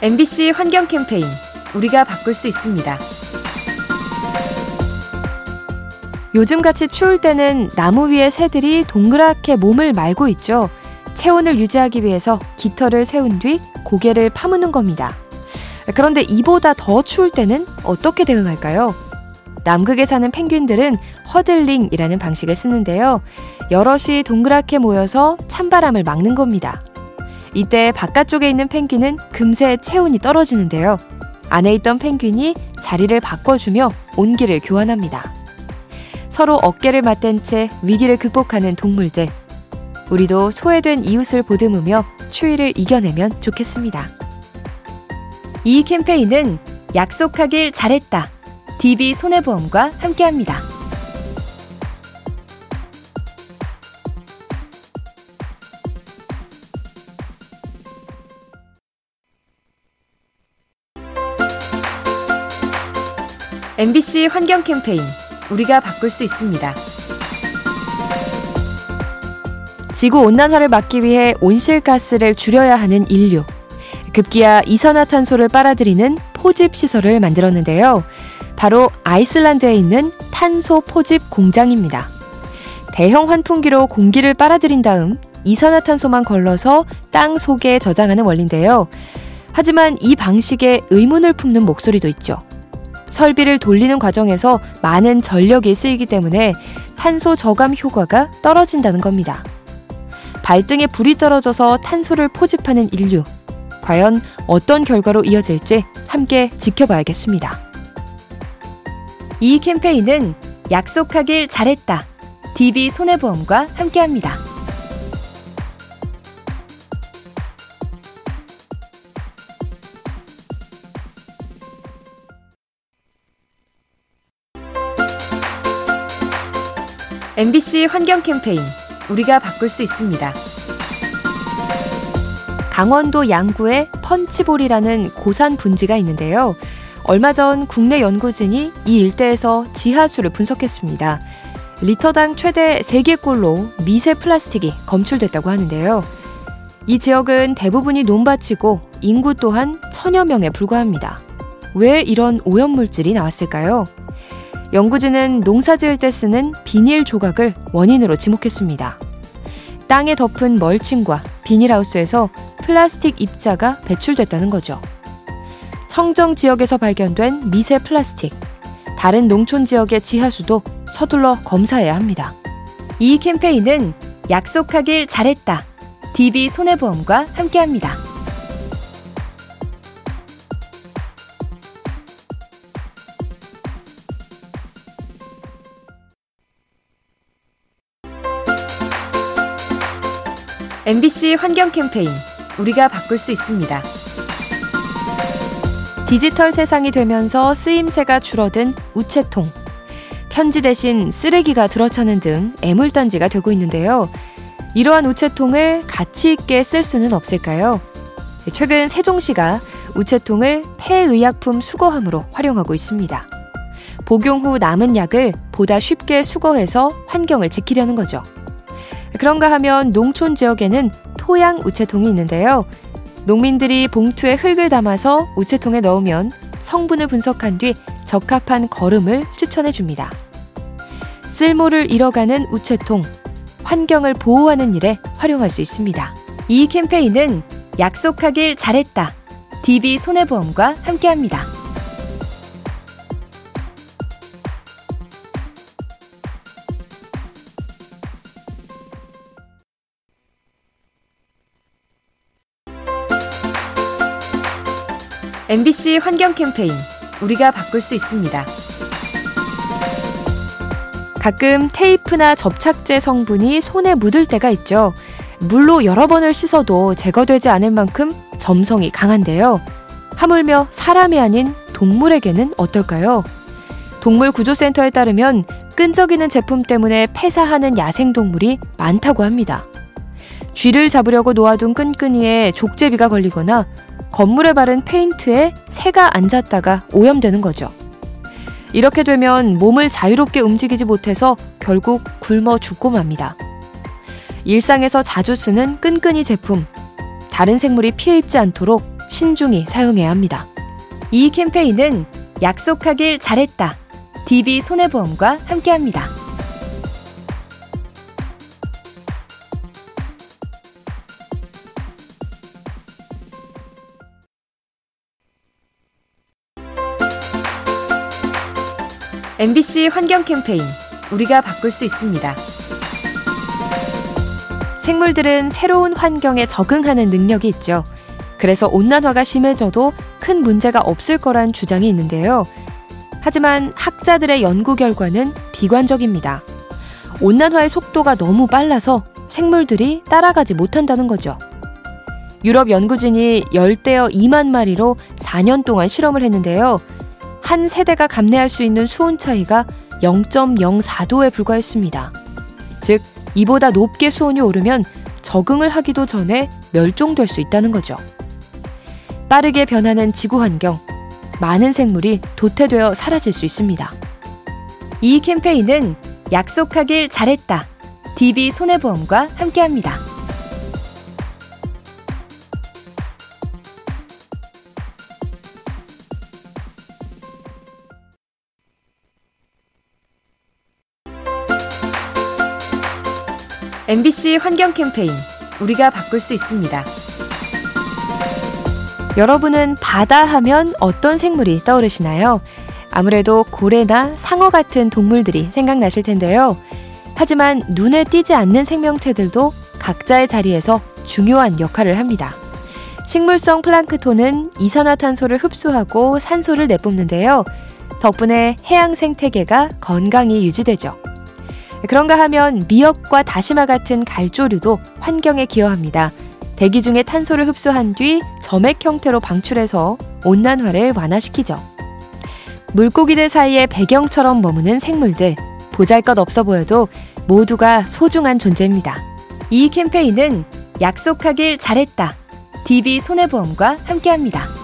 MBC 환경 캠페인 우리가 바꿀 수 있습니다. 요즘같이 추울 때는 나무 위에 새들이 동그랗게 몸을 말고 있죠. 체온을 유지하기 위해서 깃털을 세운 뒤 고개를 파무는 겁니다. 그런데 이보다 더 추울 때는 어떻게 대응할까요? 남극에 사는 펭귄들은 허들링이라는 방식을 쓰는데요. 여럿이 동그랗게 모여서 찬바람을 막는 겁니다. 이때 바깥쪽에 있는 펭귄은 금세 체온이 떨어지는데요. 안에 있던 펭귄이 자리를 바꿔주며 온기를 교환합니다. 서로 어깨를 맞댄 채 위기를 극복하는 동물들. 우리도 소외된 이웃을 보듬으며 추위를 이겨내면 좋겠습니다. 이 캠페인은 약속하길 잘했다. DB 손해보험과 함께합니다. MBC 환경 캠페인 우리가 바꿀 수 있습니다. 지구 온난화를 막기 위해 온실가스를 줄여야 하는 인류. 급기야 이산화탄소를 빨아들이는 포집 시설을 만들었는데요. 바로 아이슬란드에 있는 탄소 포집 공장입니다. 대형 환풍기로 공기를 빨아들인 다음 이산화탄소만 걸러서 땅 속에 저장하는 원리인데요. 하지만 이 방식에 의문을 품는 목소리도 있죠. 설비를 돌리는 과정에서 많은 전력이 쓰이기 때문에 탄소 저감 효과가 떨어진다는 겁니다. 발등에 불이 떨어져서 탄소를 포집하는 인류. 과연 어떤 결과로 이어질지 함께 지켜봐야겠습니다. 이 캠페인은 약속하길 잘했다. DB 손해보험과 함께합니다. MBC 환경 캠페인 우리가 바꿀 수 있습니다. 강원도 양구에 펀치볼이라는 고산 분지가 있는데요. 얼마 전 국내 연구진이 이 일대에서 지하수를 분석했습니다. 리터당 최대 3개꼴로 미세 플라스틱이 검출됐다고 하는데요. 이 지역은 대부분이 논밭이고 인구 또한 천여 명에 불과합니다. 왜 이런 오염물질이 나왔을까요? 연구진은 농사 지을 때 쓰는 비닐 조각을 원인으로 지목했습니다. 땅에 덮은 멀칭과 비닐하우스에서 플라스틱 입자가 배출됐다는 거죠. 청정 지역에서 발견된 미세 플라스틱, 다른 농촌 지역의 지하수도 서둘러 검사해야 합니다. 이 캠페인은 약속하길 잘했다. DB 손해보험과 함께합니다. MBC 환경 캠페인 우리가 바꿀 수 있습니다. 디지털 세상이 되면서 쓰임새가 줄어든 우체통. 편지 대신 쓰레기가 들어차는 등 애물단지가 되고 있는데요. 이러한 우체통을 가치 있게 쓸 수는 없을까요? 최근 세종시가 우체통을 폐의약품 수거함으로 활용하고 있습니다. 복용 후 남은 약을 보다 쉽게 수거해서 환경을 지키려는 거죠. 그런가 하면 농촌 지역에는 토양 우체통이 있는데요. 농민들이 봉투에 흙을 담아서 우체통에 넣으면 성분을 분석한 뒤 적합한 거름을 추천해 줍니다. 쓸모를 잃어가는 우체통, 환경을 보호하는 일에 활용할 수 있습니다. 이 캠페인은 약속하길 잘했다. DB 손해보험과 함께합니다. MBC 환경 캠페인 우리가 바꿀 수 있습니다. 가끔 테이프나 접착제 성분이 손에 묻을 때가 있죠. 물로 여러 번을 씻어도 제거되지 않을 만큼 점성이 강한데요. 하물며 사람이 아닌 동물에게는 어떨까요? 동물구조센터에 따르면 끈적이는 제품 때문에 폐사하는 야생동물이 많다고 합니다. 쥐를 잡으려고 놓아둔 끈끈이에 족제비가 걸리거나 건물에 바른 페인트에 새가 앉았다가 오염되는 거죠. 이렇게 되면 몸을 자유롭게 움직이지 못해서 결국 굶어 죽고 맙니다. 일상에서 자주 쓰는 끈끈이 제품, 다른 생물이 피해 입지 않도록 신중히 사용해야 합니다. 이 캠페인은 약속하길 잘했다. DB 손해보험과 함께합니다. MBC 환경 캠페인 우리가 바꿀 수 있습니다. 생물들은 새로운 환경에 적응하는 능력이 있죠. 그래서 온난화가 심해져도 큰 문제가 없을 거란 주장이 있는데요. 하지만 학자들의 연구 결과는 비관적입니다. 온난화의 속도가 너무 빨라서 생물들이 따라가지 못한다는 거죠. 유럽 연구진이 열대어 2만 마리로 4년 동안 실험을 했는데요. 한 세대가 감내할 수 있는 수온 차이가 0.04도에 불과했습니다. 즉, 이보다 높게 수온이 오르면 적응을 하기도 전에 멸종될 수 있다는 거죠. 빠르게 변하는 지구 환경, 많은 생물이 도태되어 사라질 수 있습니다. 이 캠페인은 약속하길 잘했다. DB 손해보험과 함께합니다. MBC 환경 캠페인 우리가 바꿀 수 있습니다. 여러분은 바다 하면 어떤 생물이 떠오르시나요? 아무래도 고래나 상어 같은 동물들이 생각나실 텐데요. 하지만 눈에 띄지 않는 생명체들도 각자의 자리에서 중요한 역할을 합니다. 식물성 플랑크톤은 이산화탄소를 흡수하고 산소를 내뿜는데요. 덕분에 해양 생태계가 건강히 유지되죠. 그런가 하면 미역과 다시마 같은 갈조류도 환경에 기여합니다. 대기 중에 탄소를 흡수한 뒤 점액 형태로 방출해서 온난화를 완화시키죠. 물고기들 사이에 배경처럼 머무는 생물들, 보잘 것 없어 보여도 모두가 소중한 존재입니다. 이 캠페인은 약속하길 잘했다. DB 손해보험과 함께합니다.